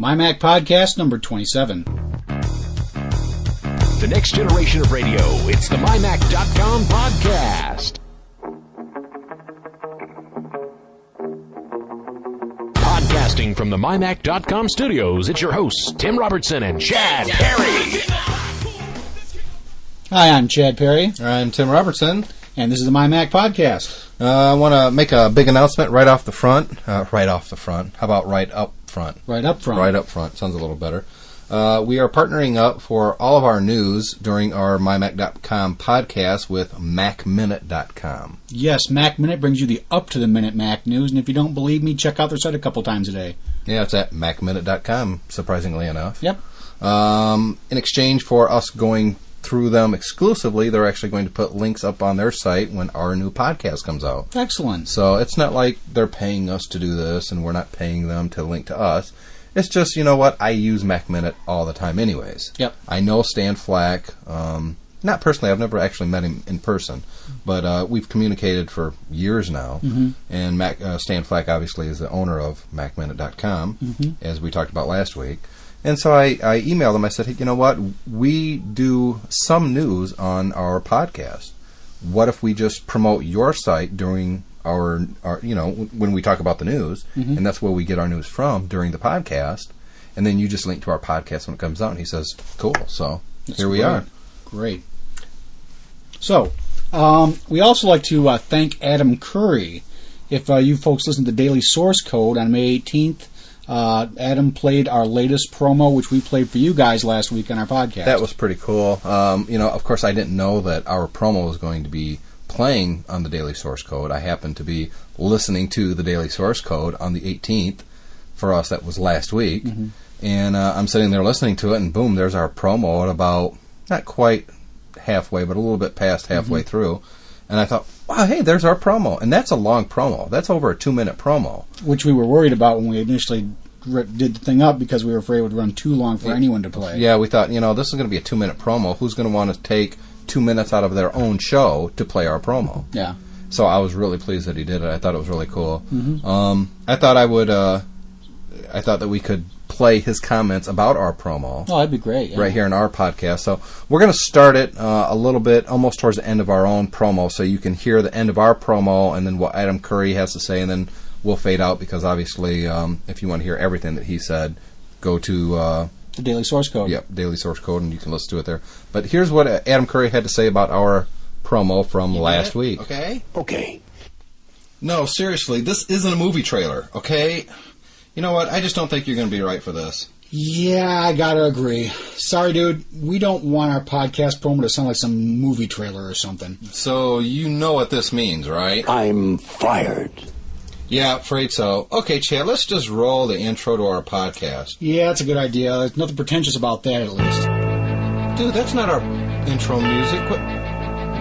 My Mac Podcast number 27. The next generation of radio. It's the MyMac.com podcast. Podcasting from the MyMac.com studios, it's your hosts, Tim Robertson and Chad Perry. Hi, I'm Chad Perry, I'm Tim Robertson. and this is the My Mac Podcast. Uh, I want to make a big announcement right off the front. Uh, right off the front. How about right up front? Right up front. Right up front. Sounds a little better. Uh, we are partnering up for all of our news during our MyMac.com podcast with MacMinute.com. Yes, Mac Minute brings you the up to the minute Mac news, and if you don't believe me, check out their site a couple times a day. Yeah, it's at MacMinute.com, surprisingly enough. Yep. Um, in exchange for us going through them exclusively, they're actually going to put links up on their site when our new podcast comes out. Excellent. So it's not like they're paying us to do this and we're not paying them to link to us. It's just, you know what, I use Mac Minute all the time anyways. Yep. I know Stan Flack. Um, not personally, I've never actually met him in person, but uh, we've communicated for years now. Mm-hmm. And Mac, uh, Stan Flack obviously is the owner of MacMinute.com, Mm-hmm. as we talked about last week. And so I, I emailed him. I said, hey, you know what? We do some news on our podcast. What if we just promote your site during our, our you know, when we talk about the news, Mm-hmm. and that's where we get our news from during the podcast, and then you just link to our podcast when it comes out. And he says, cool. So That's here we great. are. Great. So, um, we also like to uh, thank Adam Curry. If uh, you folks listen to Daily Source Code on May 18th, uh, Adam played our latest promo, which we played for you guys last week on our podcast. That was pretty cool. Um, you know, of course, I didn't know that our promo was going to be playing on the Daily Source Code. I happened to be listening to the Daily Source Code on the 18th. For us, that was last week. And uh, I'm sitting there listening to it, and boom, there's our promo at about, not quite halfway, but a little bit past halfway through. And I thought, wow, hey, there's our promo. And that's a long promo. That's over a two minute promo. which we were worried about when we initially did the thing up because we were afraid it would run too long for anyone to play. Yeah, we thought, you know, this is going to be a two minute promo. Who's going to want to take two minutes out of their own show to play our promo? Yeah. So I was really pleased that he did it. I thought it was really cool. Um, I thought I would. Uh, I thought that we could play his comments about our promo Oh, that'd be great. yeah. right here in our podcast. So we're going to start it uh, a little bit, almost towards the end of our own promo, so you can hear the end of our promo and then what Adam Curry has to say, and then we'll fade out because obviously, um, if you want to hear everything that he said, go to. Uh, The Daily Source Code. Yep, Daily Source Code, and you can listen to it there. But here's what uh, Adam Curry had to say about our promo from last week. Okay? Okay. No, seriously, this isn't a movie trailer, okay? You know what? I just don't think you're going to be right for this. Yeah, I gotta agree. Sorry, dude. We don't want our podcast promo to sound like some movie trailer or something. So, you know what this means, right? I'm fired. Yeah, afraid so. Okay, Chad, let's just roll the intro to our podcast. Yeah, that's a good idea. There's nothing pretentious about that, at least. Dude, that's not our intro music. What?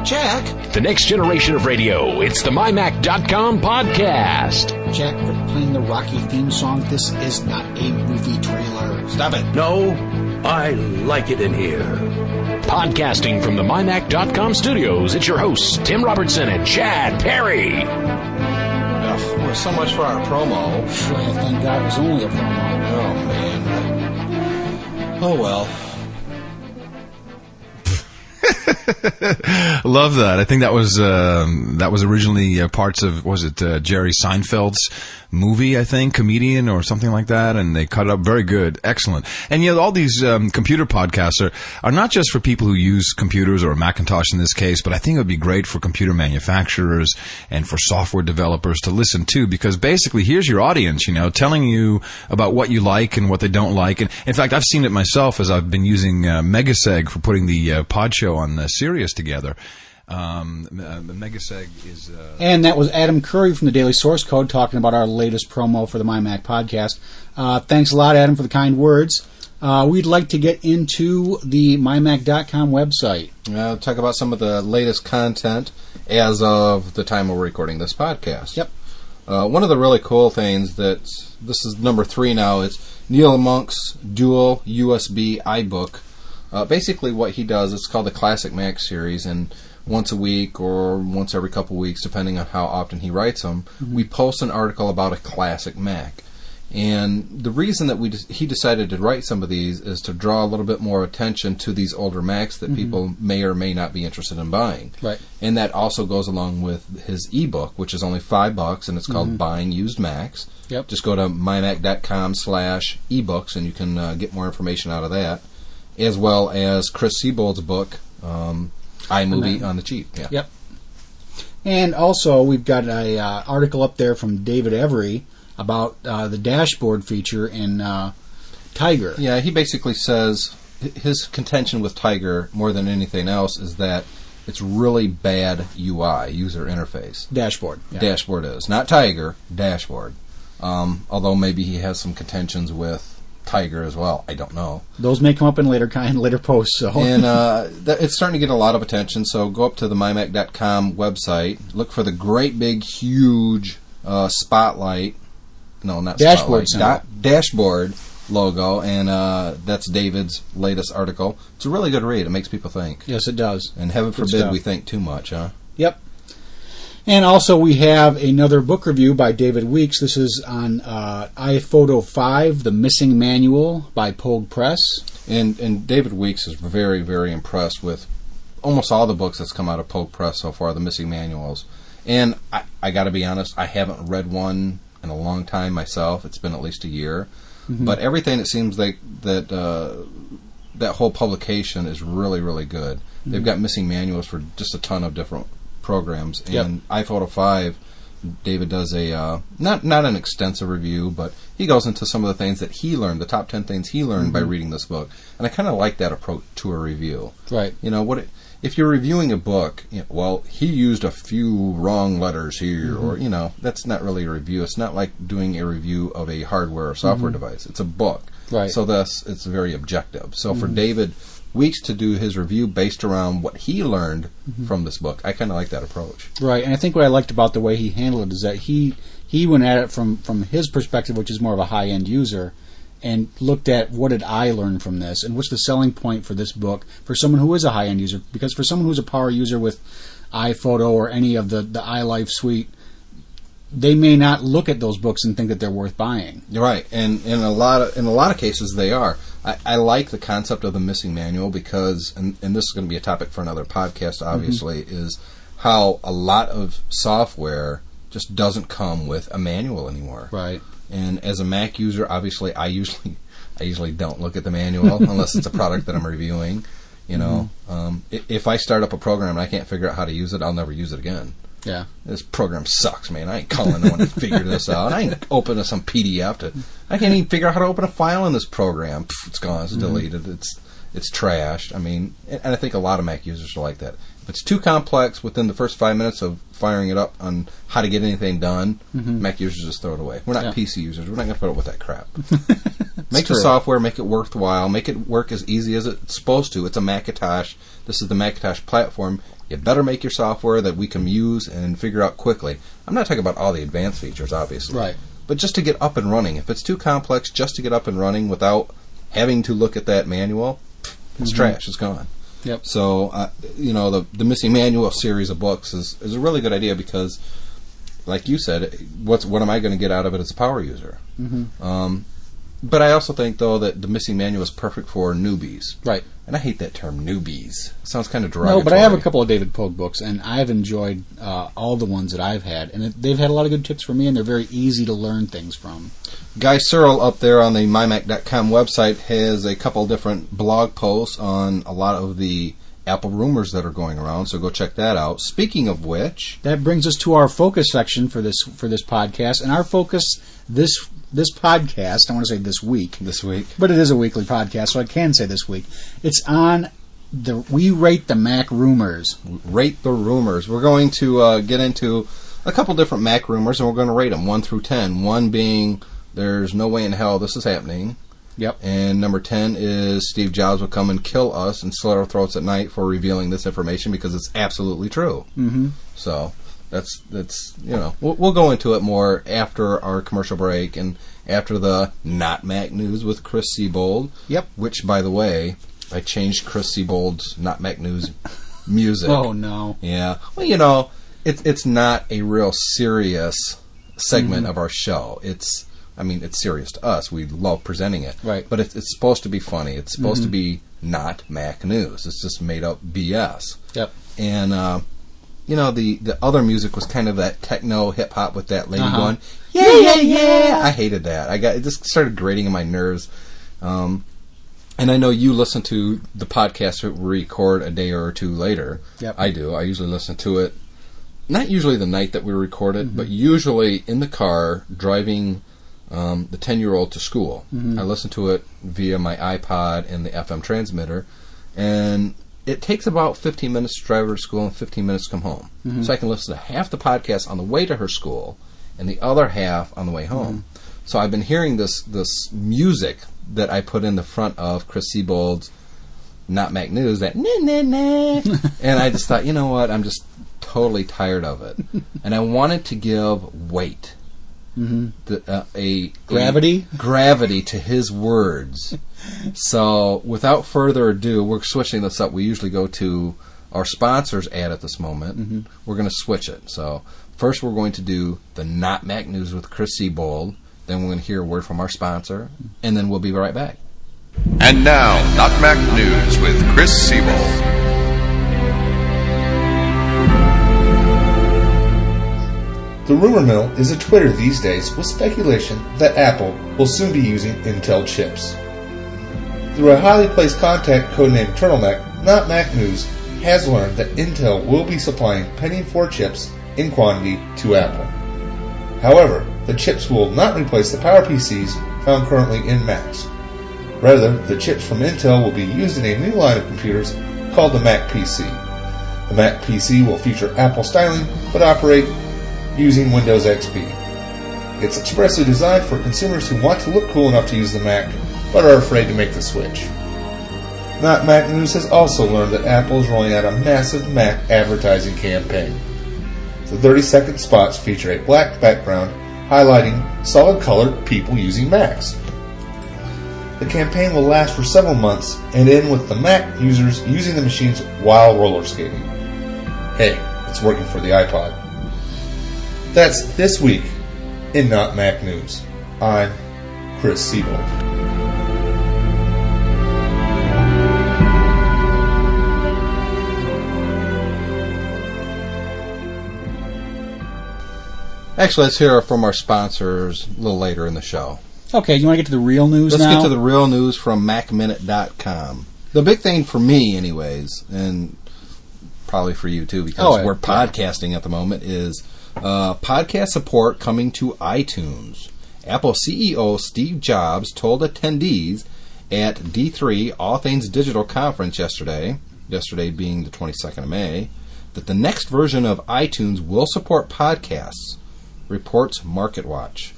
Jack? The next generation of radio. It's the MyMac.com podcast. Jack, quit playing the Rocky theme song. This is not a movie trailer. Stop it. No, I like it in here. Podcasting from the MyMac.com studios, it's your hosts, Tim Robertson and Chad Perry. Ugh, well, so much for our promo. Well, thank God it was only a promo. Oh, man. Oh, well. Love that. I think that was um, that was originally uh, parts of was it uh, Jerry Seinfeld's movie? I think comedian or something like that, and they cut it up very good, excellent. And you know, all these um, computer podcasts are are not just for people who use computers or Macintosh in this case, but I think it would be great for computer manufacturers and for software developers to listen to because basically here's your audience, you know, telling you about what you like and what they don't like. And in fact, I've seen it myself as I've been using uh, Megaseg for putting the uh, pod show on uh, Sirius together. Um, uh, Megaseg is. Uh, And that was Adam Curry from the Daily Source Code talking about our latest promo for the MyMac podcast. Uh, thanks a lot, Adam, for the kind words. Uh, we'd like to get into the MyMac.com website. Uh, talk about some of the latest content as of the time we're recording this podcast. Yep. Uh, one of the really cool things that this is number three now is Neil Monk's dual USB iBook. Uh, basically, what he does it's called the Classic Mac series, and once a week or once every couple of weeks, depending on how often he writes them, we post an article about a classic Mac. And the reason that we de- he decided to write some of these is to draw a little bit more attention to these older Macs that people may or may not be interested in buying. Right. And that also goes along with his ebook, which is only five bucks, and it's called Buying Used Macs. Yep. Just go to mymac.com slash ebooks, and you can uh, get more information out of that, as well as Chris Seibold's book, um, iMovie on the cheap. Yeah. Yep. And also, we've got a uh, article up there from David Every about uh, the dashboard feature in uh, Tiger. Yeah, he basically says his contention with Tiger more than anything else is that it's really bad UI, user interface. Dashboard. Yeah. Dashboard is not Tiger, dashboard. Um, although maybe he has some contentions with Tiger as well. I don't know. Those may come up in later kind, later posts. So And uh, that, it's starting to get a lot of attention. So go up to the mymac.com website, look for the great big huge uh, spotlight. No, not Dashboard spotlight. Da- dashboard logo, and uh, that's David's latest article. It's a really good read. It makes people think. yes, it does. And heaven Good forbid stuff. we think too much, huh? Yep. And also, we have another book review by David Weeks. This is on uh, iPhoto 5, The Missing Manual by Pogue Press. And and David Weeks is very very impressed with almost all the books that's come out of Pogue Press so far, the missing manuals. And I, I got to be honest, I haven't read one in a long time myself. It's been at least a year. But everything it seems like that uh, that whole publication is really really good. They've got missing manuals for just a ton of different programs. Yep. And iPhoto five. David does a uh, not not an extensive review, but he goes into some of the things that he learned, the top ten things he learned by mm-hmm. reading this book, and I kind of like that approach to a review. Right. You know what? It, if you're reviewing a book, you know, well, he used a few wrong letters here, mm-hmm. or you know, that's not really a review. It's not like doing a review of a hardware or software mm-hmm. device. It's a book, Right. So thus, it's very objective. So for David Weeks to do his review based around what he learned mm-hmm. from this book, I kind of like that approach. Right, and I think what I liked about the way he handled it is that he he went at it from from his perspective, which is more of a high end user, and looked at what did I learn from this, and what's the selling point for this book for someone who is a high end user. Because for someone who's a power user with iPhoto or any of the the iLife suite, they may not look at those books and think that they're worth buying. Right, and in a lot of in a lot of cases they are. I, I like the concept of the missing manual because, and, and this is going to be a topic for another podcast. Obviously, is how a lot of software just doesn't come with a manual anymore. Right. And as a Mac user, obviously, I usually I usually don't look at the manual unless it's a product that I'm reviewing. You know, um, if I start up a program and I can't figure out how to use it, I'll never use it again Yeah. this program sucks, man. I ain't calling no one to figure this out. I ain't opening some PDF to. I can't even figure out how to open a file in this program. Pff, it's gone. It's mm-hmm. deleted. It's it's trashed. I mean, and I think a lot of Mac users are like that. If it's too complex within the first five minutes of firing it up on how to get anything done, mm-hmm. Mac users just throw it away. We're not Yeah. PC users. We're not going to put up with that crap. make the software, make it worthwhile, make it work as easy as it's supposed to. It's a Macintosh. This is the Macintosh platform. You better make your software that we can use and figure out quickly. I'm not talking about all the advanced features, obviously. Right. But just to get up and running. If it's too complex, just to get up and running without having to look at that manual, it's mm-hmm. trash. It's gone. Yep. So, uh, you know, the the missing manual series of books is, is a really good idea because, like you said, what's what am I going to get out of it as a power user? Mm-hmm. Um, but I also think though that the missing manual is perfect for newbies, Right. and I hate that term newbies. It sounds kind of derogatory. No, but I have a couple of David Pogue books, and I've enjoyed uh, all the ones that I've had, and it, they've had a lot of good tips for me, and they're very easy to learn things from. Guy Serle up there on the mymac.com website has a couple different blog posts on a lot of the Apple rumors that are going around, so go check that out. Speaking of which, That brings us to our focus section for this for this podcast, and our focus this this podcast. I want to say this week, this week, but it is a weekly podcast, so I can say this week. It's on the we rate the Mac rumors. rate the rumors. We're going to uh, get into a couple different Mac rumors, and we're going to rate them 1 through 10. 1 being, there's no way in hell this is happening. Yep. And number 10 is Steve Jobs will come and kill us and slit our throats at night for revealing this information because it's absolutely true. Mm-hmm. So that's that's you know we'll, we'll go into it more after our commercial break and after the not Mac news with Chris Seibold. Yep. Which, by the way, I changed Chris Seibold's not Mac news music. Oh no. Yeah. Well, you know, it's it's not a real serious segment Mm-hmm. of our show. It's I mean, it's serious to us. We love presenting it, Right. But it's, it's supposed to be funny. It's supposed to be not Mac news. It's just made up BS. Yep. And uh, you know, the the other music was kind of that techno hip hop with that lady Uh-huh. going, yeah, yeah, yeah. I hated that. I got it just started grating on my nerves. Um, and I know you listen to the podcast that we record a day or two later. Yep. I do. I usually listen to it, not usually the night that we record it, but usually in the car driving um, the 10 year old to school. I listen to it via my iPod and the FM transmitter. And it takes about 15 minutes to drive her to school and 15 minutes to come home. Mm-hmm. So I can listen to half the podcast on the way to her school and the other half on the way home. Mm-hmm. So I've been hearing this this music that I put in the front of Chris Seibold's Not Mac News, that nah, nah, nah. and I just thought, you know what, I'm just totally tired of it. and I wanted to give weight. Mm-hmm. The, uh, a Gravity? a gravity to his words. so, without further ado, we're switching this up. We usually go to our sponsors ad at this moment. Mm-hmm. We're going to switch it. So, first, we're going to do the Not Mac News with Chris Seibold. Then we're going to hear a word from our sponsor, and then we'll be right back. And now, Not Mac News with Chris Seibold. The rumor mill is a Twitter these days with speculation that Apple will soon be using Intel chips. Through a highly placed contact codenamed Turtleneck, Not Mac News has learned that Intel will be supplying Pentium 4 chips in quantity to Apple. However, the chips will not replace the power PCs found currently in Macs. Rather, the chips from Intel will be used in a new line of computers called the Mac PC. The Mac PC will feature Apple styling but operate using Windows XP. It's expressly designed for consumers who want to look cool enough to use the Mac but are afraid to make the switch. Not Mac News has also learned that Apple is rolling out a massive Mac advertising campaign. The 30 second spots feature a black background highlighting solid colored people using Macs. The campaign will last for several months and end with the Mac users using the machines while roller skating. Hey, it's working for the iPod. That's this week in Not Mac News. I'm Chris Seibold. Actually, let's hear from our sponsors a little later in the show. Okay, you want to get to the real news Let's now? get to the real news from MacMinute.com. The big thing for me, anyways, and probably for you too, because Oh, we're podcasting at the moment, is uh, podcast support coming to iTunes. Apple CEO Steve Jobs told attendees at D3 All Things Digital conference yesterday, yesterday being the 22nd of May, that the next version of iTunes will support podcasts, reports MarketWatch.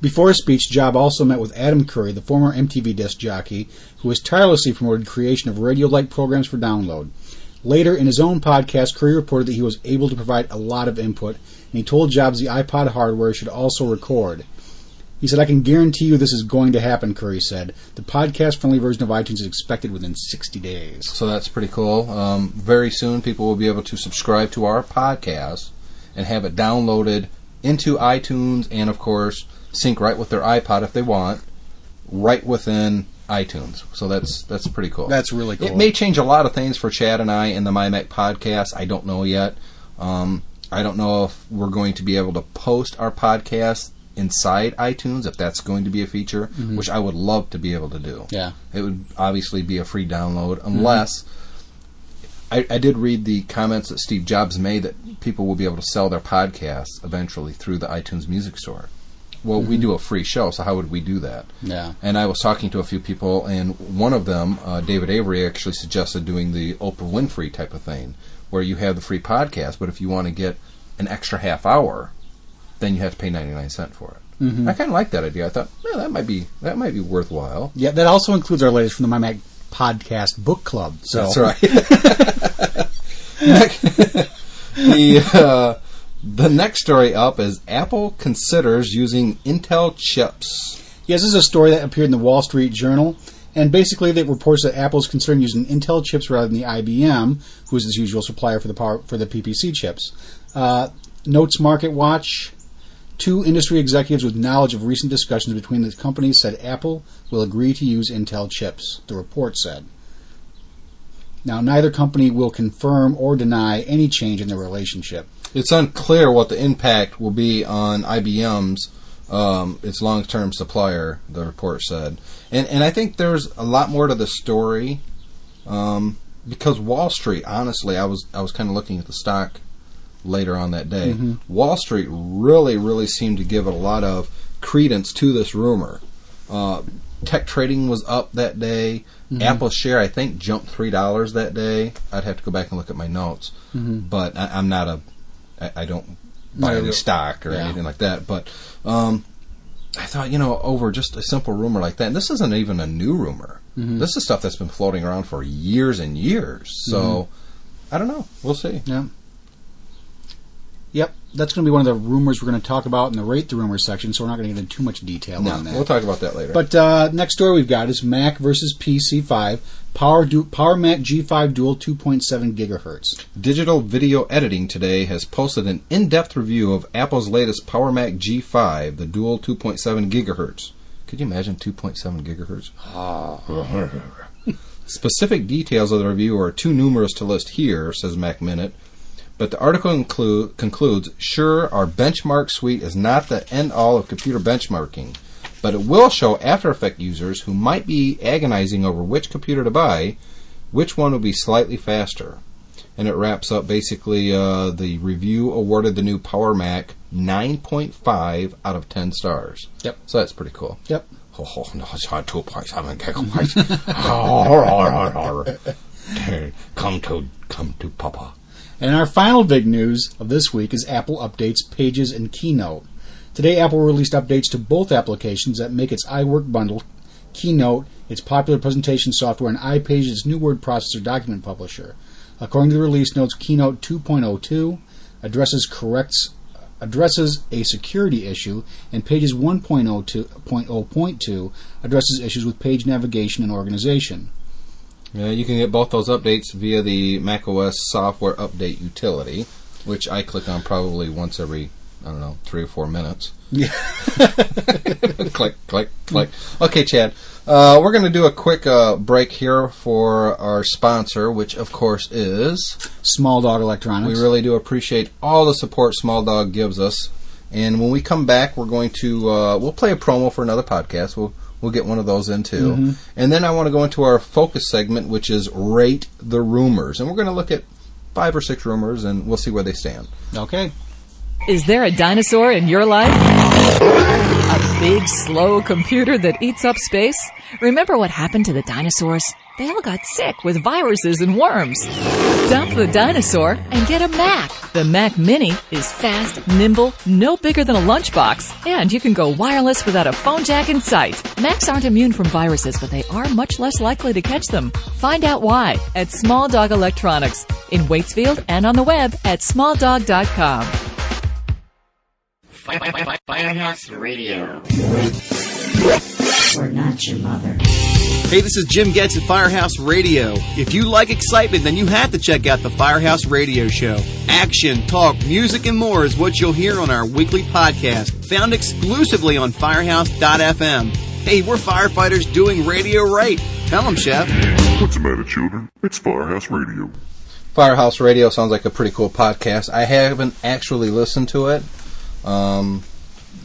Before his speech, Job also met with Adam Curry, the former MTV disc jockey, who has tirelessly promoted creation of radio-like programs for download. Later, in his own podcast, Curry reported that he was able to provide a lot of input, and he told Jobs the iPod hardware should also record. He said, I can guarantee you this is going to happen, Curry said. The podcast friendly version of iTunes is expected within 60 days. So that's pretty cool. Um, very soon, people will be able to subscribe to our podcast and have it downloaded into iTunes, and of course, sync right with their iPod if they want, right within iTunes. So that's that's pretty cool. That's really cool. It may change a lot of things for Chad and I in the MyMac podcast. I don't know yet. Um, I don't know if we're going to be able to post our podcast inside iTunes, if that's going to be a feature, which I would love to be able to do. Yeah. It would obviously be a free download unless I, I did read the comments that Steve Jobs made that people will be able to sell their podcasts eventually through the iTunes Music Store. Well, we do a free show, so how would we do that? Yeah. And I was talking to a few people, and one of them, uh, David Every, actually suggested doing the Oprah Winfrey type of thing, where you have the free podcast, but if you want to get an extra half hour, then you have to pay ninety nine cent for it. Mm-hmm. I kind of like that idea. I thought, yeah, that might be that might be worthwhile. Yeah, that also includes our latest from the MyMac podcast book club. So That's right. the uh, the next story up is Apple considers using Intel chips. Yes, this is a story that appeared in the Wall Street Journal, and basically it reports that Apple is considering using Intel chips rather than the IBM, who is its usual supplier for the power for the PPC chips. Uh, notes Market Watch. Two industry executives with knowledge of recent discussions between the companies said Apple will agree to use Intel chips, the report said. Now, neither company will confirm or deny any change in their relationship. It's unclear what the impact will be on IBM's um, its long-term supplier. The report said, and and I think there's a lot more to the story um, because Wall Street. Honestly, I was I was kind of looking at the stock later on that day. Wall Street really really seemed to give a lot of credence to this rumor. Uh, tech trading was up that day. Apple share I think jumped three dollars that day. I'd have to go back and look at my notes, but I, I'm not a I, I don't buy No, any stock or yeah. anything like that. But um, I thought, you know, over just a simple rumor like that, and this isn't even a new rumor. Mm-hmm. This is stuff that's been floating around for years and years. So Mm-hmm. I don't know. We'll see. Yeah. Yep, that's going to be one of the rumors we're going to talk about in the rate the rumor section, so we're not going to get into too much detail No, on that. we'll talk about that later. But uh, next story we've got is Mac versus PC5 Power du- Power Mac G5 Dual 2.7 gigahertz. Digital Video Editing today has posted an in-depth review of Apple's latest Power Mac G5, the dual 2.7 gigahertz. Could you imagine 2.7 gigahertz? Ah. Specific details of the review are too numerous to list here, says Mac Minute. But the article include, concludes Sure, our benchmark suite is not the end all of computer benchmarking, but it will show After Effects users who might be agonizing over which computer to buy, which one will be slightly faster. And it wraps up basically uh, the review awarded the new Power Mac 9.5 out of 10 stars. Yep. So that's pretty cool. Yep. Oh, no, it's not 2.7 gigabytes. come to, come to Papa. And our final big news of this week is Apple updates Pages and Keynote. Today, Apple released updates to both applications that make its iWork bundle, Keynote, its popular presentation software, and iPage, its new word processor document publisher. According to the release notes, Keynote 2.02 addresses corrects addresses a security issue, and Pages 1.02.0.2 addresses issues with page navigation and organization. Yeah, you can get both those updates via the macOS software update utility, which I click on probably once every, I don't know, three or four minutes. Yeah. click, click, click. Okay, Chad. Uh, we're going to do a quick uh, break here for our sponsor, which of course is. Small Dog Electronics. We really do appreciate all the support Small Dog gives us. And when we come back, we're going to uh, we'll play a promo for another podcast. We'll we'll get one of those in too. Mm-hmm. And then I want to go into our focus segment, which is rate the rumors, and we're going to look at five or six rumors, and we'll see where they stand. Okay. Is there a dinosaur in your life? A big, slow computer that eats up space? Remember what happened to the dinosaurs? They all got sick with viruses and worms. Dump the dinosaur and get a Mac. The Mac Mini is fast, nimble, no bigger than a lunchbox, and you can go wireless without a phone jack in sight. Macs aren't immune from viruses, but they are much less likely to catch them. Find out why at Small Dog Electronics in Waitsfield and on the web at smalldog.com. Firehouse Radio. We're not your mother. Hey, this is Jim Getz at Firehouse Radio. If you like excitement, then you have to check out the Firehouse Radio Show. Action, talk, music, and more is what you'll hear on our weekly podcast, found exclusively on Firehouse.fm. Hey, we're firefighters doing radio right. Tell them, Chef. What's the matter, children? It's Firehouse Radio. Firehouse Radio sounds like a pretty cool podcast. I haven't actually listened to it, um,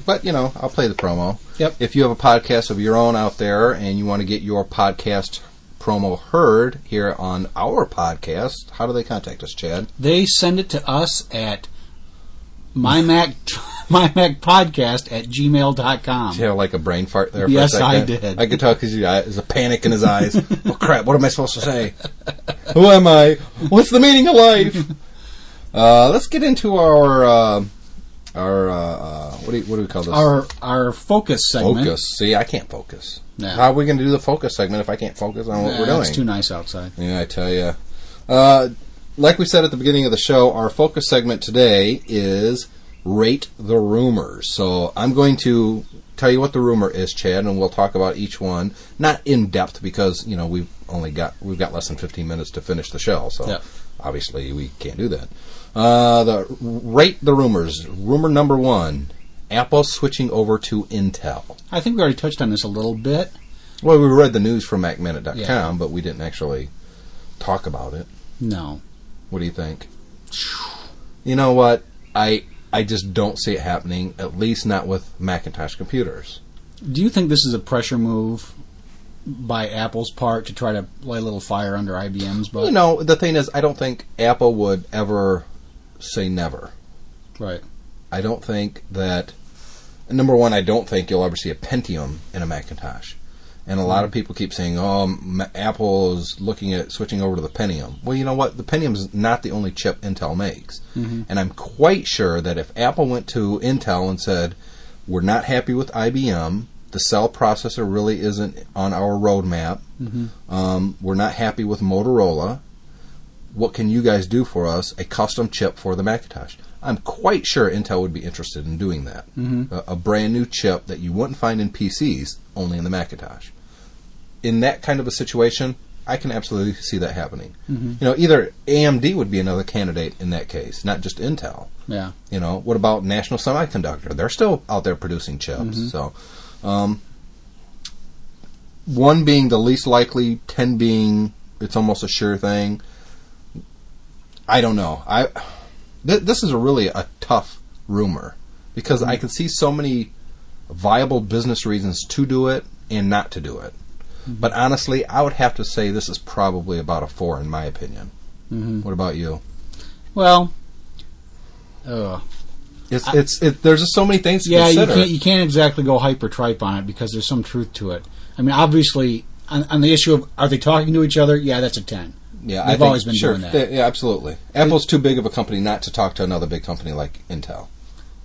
but you know, I'll play the promo. Yep. If you have a podcast of your own out there and you want to get your podcast promo heard here on our podcast, how do they contact us, Chad? They send it to us at mymac mymacpodcast at gmail.com. Did you have like a brain fart there? For Yes? I did. I could tell because there's a panic in his eyes. oh crap! What am I supposed to say? Who am I? What's the meaning of life? Uh, let's get into our uh, our uh, uh, what do you, what do we call this? Our our focus segment. focus. See, I can't focus. Yeah. How are we going to do the focus segment if I can't focus on what Yeah, we're doing? It's too nice outside. Yeah, I tell you. Uh, like we said at the beginning of the show, our focus segment today is rate the rumors. So I'm going to tell you what the rumor is, Chad, and we'll talk about each one, not in depth because you know we've only got we've got less than 15 minutes to finish the show, so Yeah. obviously we can't do that. Uh, the rate the rumors. Rumor number one: Apple switching over to Intel. I think we already touched on this a little bit. Well, we read the news from MacMinute.com, Yeah. but we didn't actually talk about it. No. What do you think? You know what? I I just don't see it happening. At least not with Macintosh computers. Do you think this is a pressure move by Apple's part to try to light a little fire under IBM's butt? you know, the thing is, I don't think Apple would ever say never. Right. I don't think that. Number one, I don't think you'll ever see a Pentium in a Macintosh. And a lot of people keep saying, "Oh, Apple is looking at switching over to the Pentium." Well, you know what? The Pentium is not the only chip Intel makes, Mhm. and I'm quite sure that if Apple went to Intel and said, "We're not happy with IBM. The cell processor really isn't on our roadmap. Mhm. Um, we're not happy with Motorola. What can you guys do for us? A custom chip for the Macintosh." I'm quite sure Intel would be interested in doing that. Mhm. A, a brand new chip that you wouldn't find in PCs, only in the Macintosh. In that kind of a situation, I can absolutely see that happening. Mhm. You know, either AMD would be another candidate in that case, not just Intel. Yeah. You know, what about National Semiconductor? They're still out there producing chips. Mhm. So, um, one being the least likely, ten being it's almost a sure thing. I don't know. I th- this is a really a tough rumor because I can see so many viable business reasons to do it and not to do it. But honestly, I would have to say this is probably about a four in my opinion. Mhm. What about you? Well, uh, It's it's it, there's just so many things to yeah, you can't you can't exactly go hyper tripe on it because there's some truth to it. I mean, obviously, on, on the issue of are they talking to each other? Yeah, that's a ten. Yeah, I they've think- always been sure. doing that. Yeah, yeah, absolutely. Apple's too big of a company not to talk to another big company like Intel.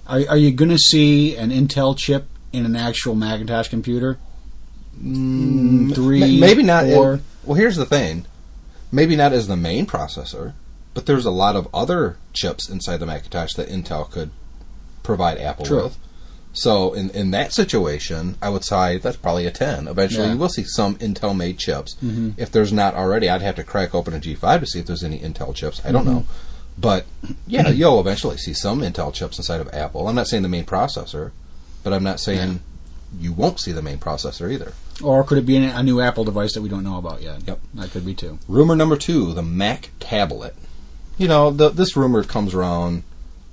Are, are you going to see an Intel chip in an actual Macintosh computer? Mm, three, maybe not. four. in- well, here's the thing. Maybe not as the main processor, but there's a lot of other chips inside the Macintosh that Intel could provide Apple True. with. So in in that situation, I would say that's probably a ten. Eventually, Yeah. you will see some Intel made chips. Mhm. If there's not already, I'd have to crack open a G5 to see if there's any Intel chips. I don't Mhm. know, but yeah, you'll eventually see some Intel chips inside of Apple. I'm not saying the main processor, but I'm not saying you won't see the main processor either. Or could it be a new Apple device that we don't know about yet? Yep. That could be too. Rumor number two: the Mac tablet. You know, the, this rumor comes around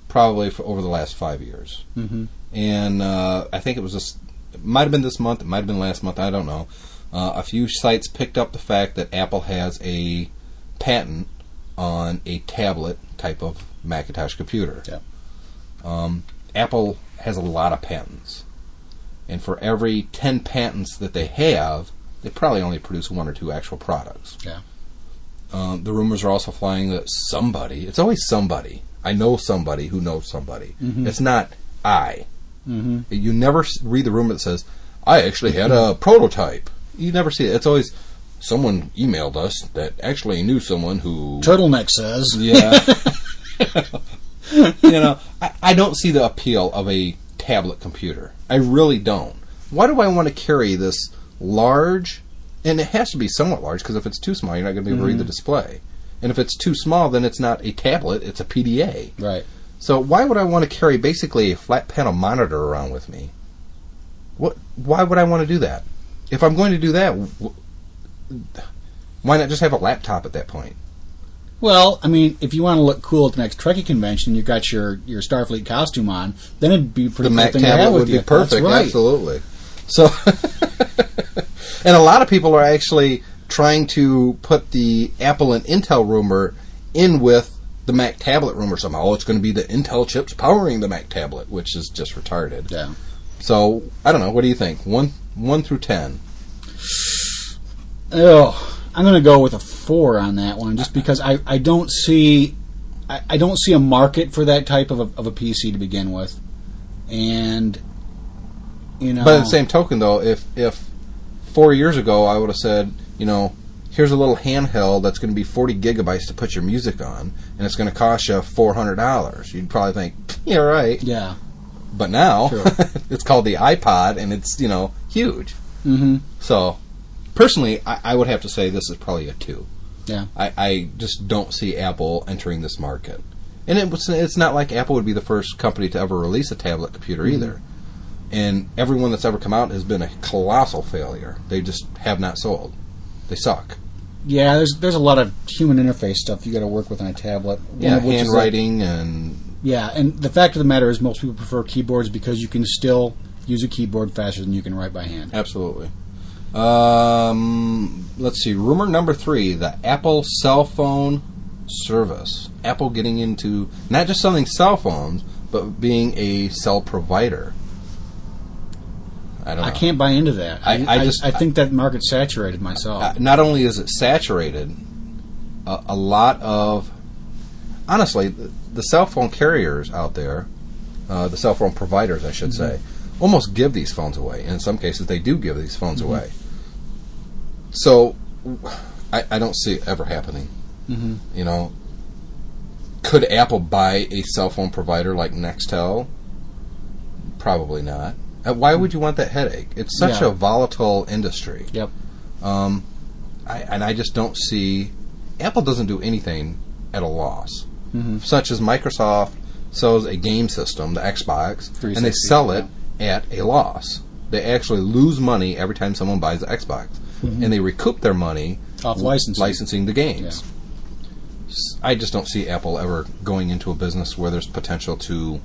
probably for over the last five years, Mm-hmm. and uh, I think it was this. It might have been this month. It might have been last month. I don't know. Uh, a few sites picked up the fact that Apple has a patent on a tablet type of Macintosh computer. Yeah. Um, Apple has a lot of patents, and for every ten patents that they have, they probably only produce one or two actual products. Yeah. Um, the rumors are also flying that somebody, it's always somebody. I know somebody who knows somebody. Mhm. It's not I. Mm-hmm. You never read the rumor that says, I actually had a prototype. You never see it. It's always someone emailed us that actually knew someone who. Turtleneck says. Yeah. you know, I, I don't see the appeal of a tablet computer. I really don't. Why do I want to carry this large, and it has to be somewhat large because if it's too small, you're not going to be able to read the Mhm. display. And if it's too small, then it's not a tablet; it's a PDA. Right. So why would I want to carry basically a flat panel monitor around with me? What? Why would I want to do that? If I'm going to do that, wh- why not just have a laptop at that point? Well, I mean, if you want to look cool at the next Trekkie convention, you've got your, your Starfleet costume on, then it'd be pretty the cool Mac thing to have tablet would you. be perfect. Right. Absolutely. So, and a lot of people are actually trying to put the Apple and Intel rumor in with the Mac tablet rumor somehow. Oh, it's going to be the Intel chips powering the Mac tablet, which is just retarded. Yeah. So I don't know. What do you think? One one through ten. Oh, I'm going to go with a four on that one, just because I, I don't see I, I don't see a market for that type of a, of a PC to begin with, and you know. By the same token, though, if if four years ago I would have said, you know, here's a little handheld that's going to be 40 gigabytes to put your music on, and it's going to cost you four hundred dollars, you'd probably think, yeah, right. Yeah. But now it's called the iPod, and it's you know huge. hmm So personally, I, I would have to say this is probably a two. Yeah. I, I just don't see Apple entering this market. And it was, it's not like Apple would be the first company to ever release a tablet computer Mhm. either. And everyone that's ever come out has been a colossal failure. They just have not sold. They suck. Yeah, there's there's a lot of human interface stuff you got to work with on a tablet. Yeah, of which is handwriting and yeah, and the fact of the matter is, most people prefer keyboards because you can still use a keyboard faster than you can write by hand. Absolutely. Um, let's see. Rumor number three: the Apple cell phone service. Apple getting into not just selling cell phones, but being a cell provider. I don't. Know. I can't buy into that. I- I just- I think that market's saturated myself. Uh, not only is it saturated, a, a lot of honestly, the, the cell phone carriers out there, uh, the cell phone providers, I should say, almost give these phones away. And in some cases, they do give these phones Mhm. away. So, I, I don't see it ever happening. Mhm. You know, could Apple buy a cell phone provider like Nextel? Probably not. Uh, why would you want that headache? It's such Yeah. a volatile industry. Yep. Um, I, and I just don't see Apple doesn't do anything at a loss. Mhm. Such as Microsoft sells a game system, the Xbox, and they sell it at a loss. They actually lose money every time someone buys the Xbox, Mhm. and they recoup their money Off licensing. licensing the games. I just don't see Apple ever going into a business where there's potential to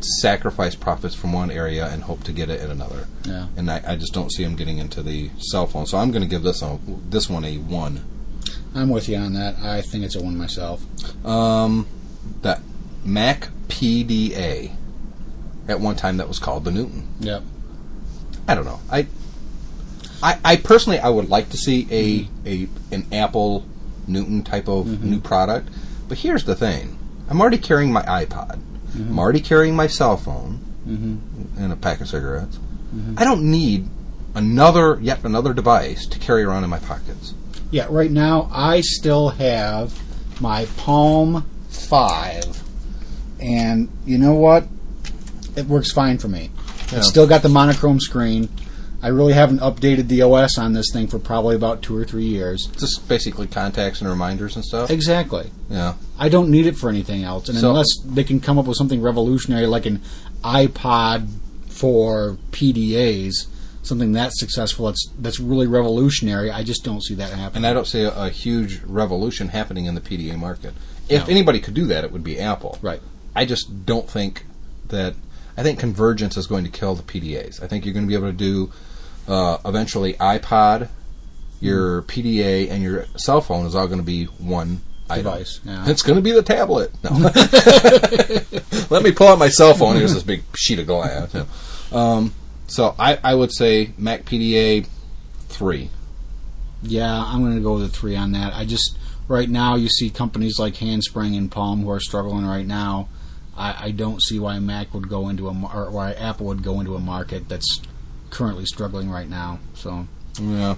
sacrifice profits from one area and hope to get it in another. Yeah. And I, I just don't see them getting into the cell phone. So I'm going to give this a, this one a one. I'm with you on that. I think it's a one myself. Um, that Mac PDA. At one time, that was called the Newton. Yep. I don't know. I, I, I personally, I would like to see a a an Apple Newton type of Mhm. new product. But here's the thing: I'm already carrying my iPod. Mhm. I'm already carrying my cell phone Mm-hmm. and a pack of cigarettes. Mhm. I don't need another yet another device to carry around in my pockets. Yeah, right now I still have my Palm 5. And you know what? It works fine for me. Yeah. It's still got the monochrome screen. I really haven't updated the OS on this thing for probably about two or three years. Just basically contacts and reminders and stuff. Exactly. Yeah. I don't need it for anything else. And So- unless they can come up with something revolutionary like an iPod for PDAs, something that's successful, that's, that's really revolutionary, I just don't see that happening. And I don't see a, a huge revolution happening in the PDA market. If No. anybody could do that, it would be Apple. Right. I just don't think that. I think convergence is going to kill the PDAs. I think you're going to be able to do uh, eventually iPod, your PDA, and your cell phone is all going to be one. Device, yeah. It's going to be the tablet. No. Let me pull out my cell phone. Here's this big sheet of glass. Yeah. Um, so I, I would say Mac PDA three. Yeah, I'm going to go with a three on that. I just right now you see companies like Handspring and Palm who are struggling right now. I, I don't see why Mac would go into a or why Apple would go into a market that's currently struggling right now. So Yeah.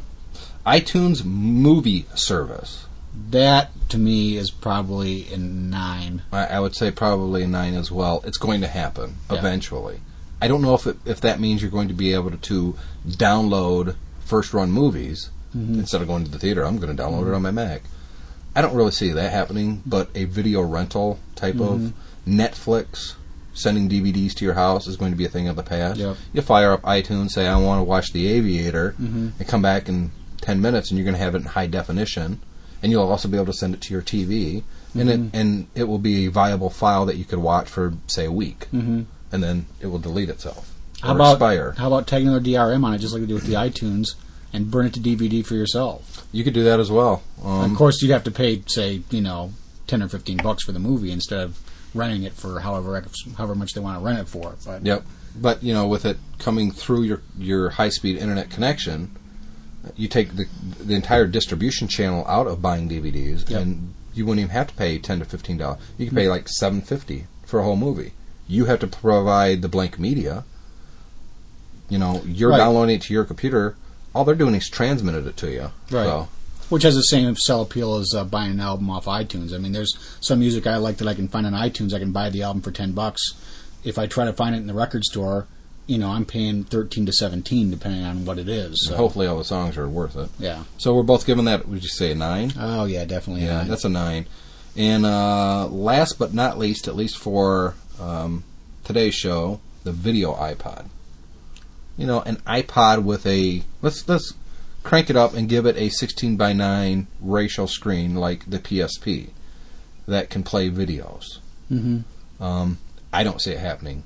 iTunes movie service. that to me is probably a nine. I, I would say probably a nine as well. It's going to happen Yeah. eventually. I don't know if it, if that means you're going to be able to, to download first run movies Mhm. instead of going to the theater. I'm going to download it on my Mac. I don't really see that happening, but a video rental type Mhm. of Netflix sending DVDs to your house is going to be a thing of the past. Yep. You fire up iTunes, say I want to watch The Aviator, Mhm. and come back in 10 minutes and you're going to have it in high definition and you'll also be able to send it to your TV and Mhm. it and it will be a viable file that you could watch for say a week Mhm. and then it will delete itself How about expire. how about tagging another DRM on it, just like you do with the iTunes, and burn it to DVD for yourself? You could do that as well. Um, of course, you'd have to pay, say, you know, ten or fifteen bucks for the movie instead of renting it for however however much they want to run it for. But Yep. But you know, with it coming through your your high speed internet connection, you take the the entire distribution channel out of buying DVDs, Yep. and you wouldn't even have to pay ten to fifteen dollars. You can pay mm-hmm. like seven fifty for a whole movie. You have to provide the blank media. You know, you're Right. downloading it to your computer. All they're doing is transmitting it to you. Right. So, Which has the same sell appeal as uh, buying an album off iTunes. I mean, there's some music I like that I can find on iTunes. I can buy the album for ten bucks. If I try to find it in the record store, you know, I'm paying thirteen to seventeen depending on what it is. So. hopefully, all the songs are worth it. Yeah. So we're both giving that. Would you say a nine? Oh yeah, definitely. Yeah, nine. that's a nine. And uh, last but not least, at least for um, today's show, the video iPod. You know, an iPod with a let's let's crank it up and give it a 16 by 9 ratio screen like the PSP that can play videos. Mhm. Um, I don't see it happening.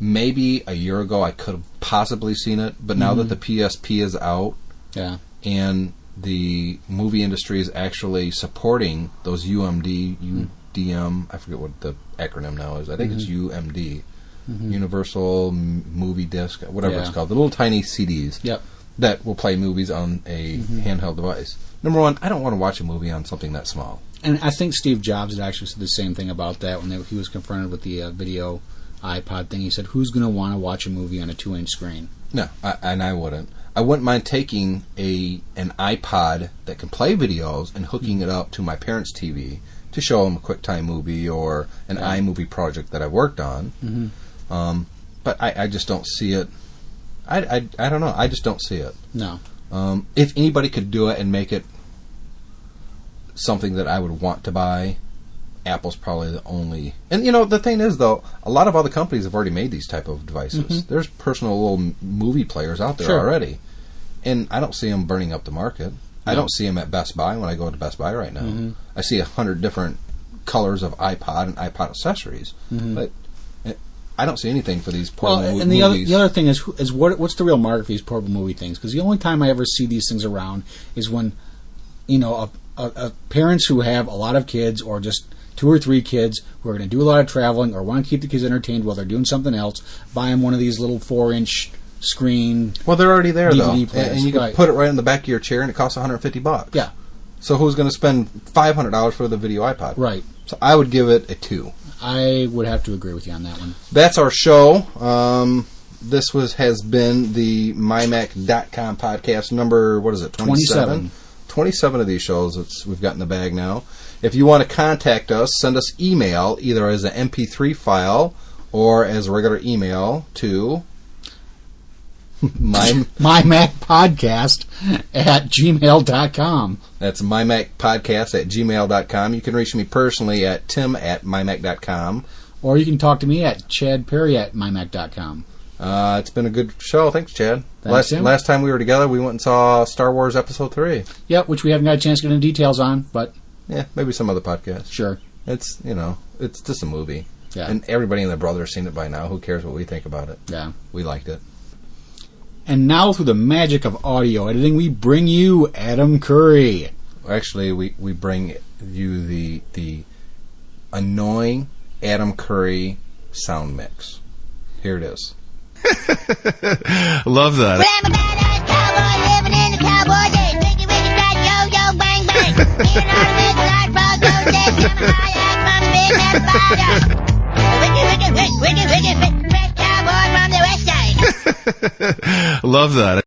Maybe a year ago I could have possibly seen it, but now Mhm. that the PSP is out, Yeah. and the movie industry is actually supporting those UMD, UDM, I forget what the acronym now is. I think it's Mhm. UMD, Mhm. Universal M- Movie Disc, whatever it's called. The little tiny CDs Yep. That will play movies on a Mhm. handheld device. Number one, I don't want to watch a movie on something that small. And I think Steve Jobs had actually said the same thing about that when they, he was confronted with the uh, video iPod thing. He said, "Who's going to want to watch a movie on a two-inch screen?" No, I, and I wouldn't. I wouldn't mind taking a an iPod that can play videos and hooking it up to my parents' TV to show them a QuickTime movie or an Yeah. iMovie project that I worked on. Mhm. Um, but I, I just don't see it. I, I, I don't know. I just don't see it. No. Um, if anybody could do it and make it something that I would want to buy, Apple's probably the only. And you know, the thing is though, a lot of other companies have already made these type of devices. Mhm. There's personal little movie players out there Sure. already, and I don't see them burning up the market. I don't see them at Best Buy when I go to Best Buy right now. Mhm. I see a hundred different colors of iPod and iPod accessories, Mhm. but I don't see anything for these Well, portable mo- and the other the other thing is who- is what what's the real market for these portable movie things? Because the only time I ever see these things around is when you know a, a, a parents who have a lot of kids or just two or three kids who are going to do a lot of traveling or want to keep the kids entertained while they're doing something else, buy them one of these little four inch screen. Well, they're already there though, DVD and, players. and you can Right. put it right in the back of your chair, and it costs 150 bucks. Yeah. So who's going to spend 500 dollars for the video iPod? Right. So I would give it a two. I would have to agree with you on that one. That's our show. Um, this was has been the mymac.com podcast number. What is it? 27? 27 of these shows it's, we've got in the bag now. If you want to contact us, send us email either as an MP3 file or as a regular email to my My Mac Podcast at gmail.com. That's my Mac podcast at gmail.com. You can reach me personally at tim at mymac.com. Or you can talk to me at Chad Perry at mymac.com. Uh, it's been a good show. Thanks, Chad. Thanks, last, Tim. last time we were together, we went and saw Star Wars Episode 3. Yep, which we haven't got a chance to get into details on, but Yeah, maybe some other podcast. Sure. It's, you know, it's just a movie. Yeah. And everybody and their brother has seen it by now. Who cares what we think about it? Yeah. We liked it. And now, through the magic of audio editing, we bring you Adam Curry. Actually, we, we bring you the the annoying Adam Curry sound mix. Here it is. Love that. Love that.